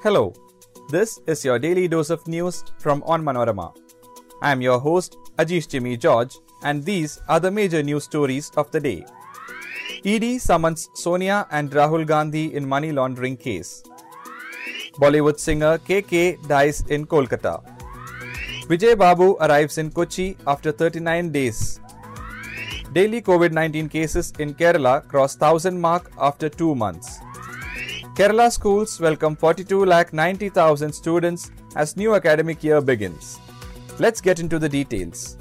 Hello, this is your daily dose of news from Onmanorama. I am your host Ajish Jimmy George, and these are the major news stories of the day. ED summons Sonia and Rahul Gandhi in money laundering case. Bollywood singer KK dies in Kolkata. Vijay Babu arrives in Kochi after 39 days. Daily COVID 19 cases in Kerala cross 1000 mark after 2 months. Kerala schools welcome 42 lakh 90,000 students as new academic year begins. Let's get into the details.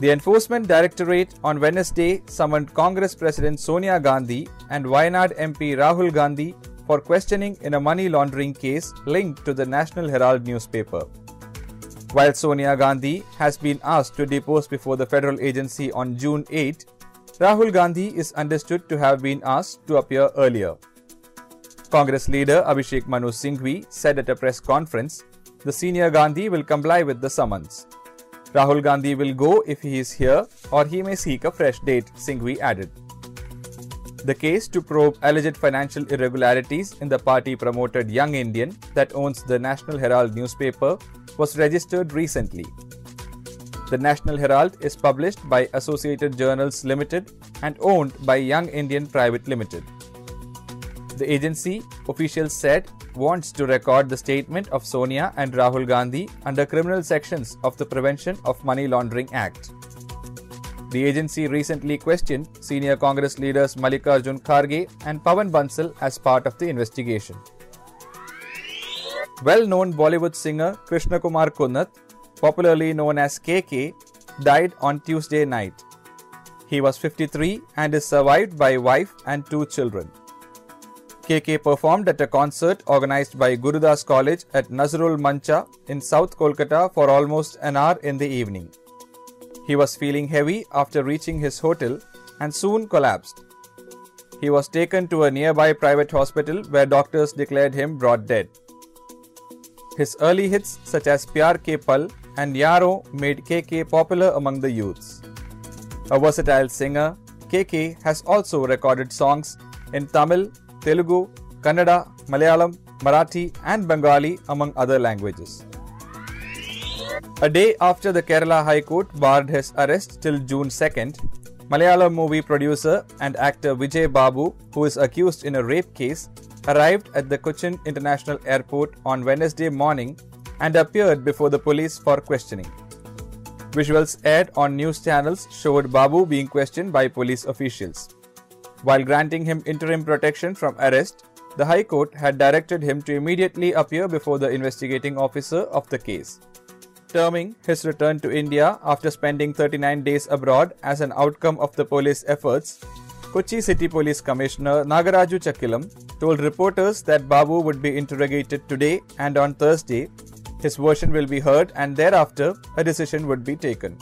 The Enforcement Directorate on Wednesday summoned Congress President Sonia Gandhi and Wayanad MP Rahul Gandhi for questioning in a money laundering case linked to the National Herald newspaper. While Sonia Gandhi has been asked to depose before the federal agency on June 8, Rahul Gandhi is understood to have been asked to appear earlier. Congress leader Abhishek Manu Singhvi said at a press conference, the senior Gandhi will comply with the summons. Rahul Gandhi will go if he is here or he may seek a fresh date, Singhvi added. The case to probe alleged financial irregularities in the party promoted Young Indian that owns the National Herald newspaper was registered recently. The National Herald is published by Associated Journals Limited and owned by Young Indian Private Limited. The agency, officials said, wants to record the statement of Sonia and Rahul Gandhi under criminal sections of the Prevention of Money Laundering Act. The agency recently questioned senior Congress leaders Mallikarjun Kharge and Pawan Bansal as part of the investigation. Well known Bollywood singer Krishna Kumar Kunnath, popularly known as KK, died on Tuesday night. He was 53 and is survived by wife and two children. KK performed at a concert organized by Gurudas College at Nazrul Mancha in South Kolkata for almost an hour in the evening. He was feeling heavy after reaching his hotel and soon collapsed. He was taken to a nearby private hospital where doctors declared him brought dead. His early hits such as Pyar Ke Pal and Yaro made KK popular among the youths. A versatile singer, KK has also recorded songs in Tamil, Telugu, Kannada, Malayalam, Marathi, and Bengali, among other languages. A day after the Kerala High Court barred his arrest till June 2nd, Malayalam movie producer and actor Vijay Babu, who is accused in a rape case, arrived at the Cochin International Airport on Wednesday morning and appeared before the police for questioning. Visuals aired on news channels showed Babu being questioned by police officials. While granting him interim protection from arrest, the High Court had directed him to immediately appear before the investigating officer of the case. Terming his return to India after spending 39 days abroad as an outcome of the police efforts, Kochi City Police Commissioner Nagaraju Chakilam told reporters that Babu would be interrogated today and on Thursday. His version will be heard and thereafter a decision would be taken.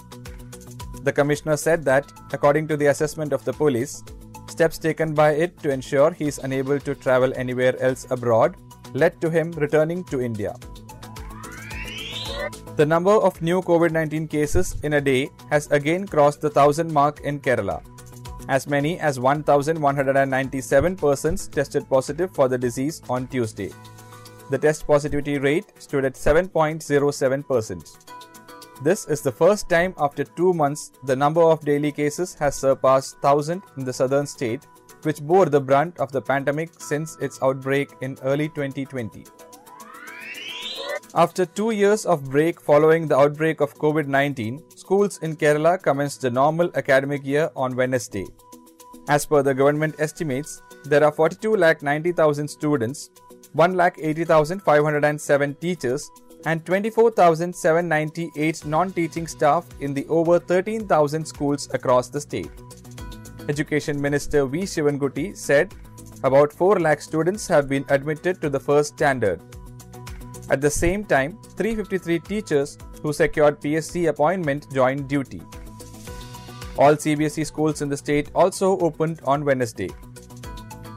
The commissioner said that, according to the assessment of the police, steps taken by it to ensure he is unable to travel anywhere else abroad led to him returning to India. The number of new COVID 19 cases in a day has again crossed the 1000 mark in Kerala. As many as 1,197 persons tested positive for the disease on Tuesday. The test positivity rate stood at 7.07%. This is the first time after two months the number of daily cases has surpassed 1000 in the southern state, which bore the brunt of the pandemic since its outbreak in early 2020. After two years of break following the outbreak of COVID 19, schools in Kerala commenced the normal academic year on Wednesday. As per the government estimates, there are 42,90,000 students, 1,80,507 teachers, and 24,798 non teaching staff in the over 13,000 schools across the state. Education Minister V. Sivankutty said about 4 lakh students have been admitted to the first standard. At the same time, 353 teachers who secured PSC appointment joined duty. All CBSE schools in the state also opened on Wednesday.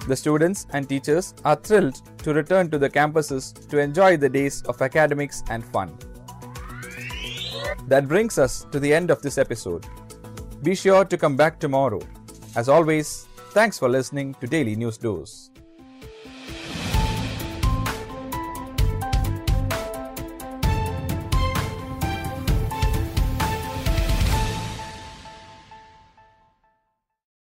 The students and teachers are thrilled to return to the campuses to enjoy the days of academics and fun. That brings us to the end of this episode. Be sure to come back tomorrow. As always, thanks for listening to Daily News Dose.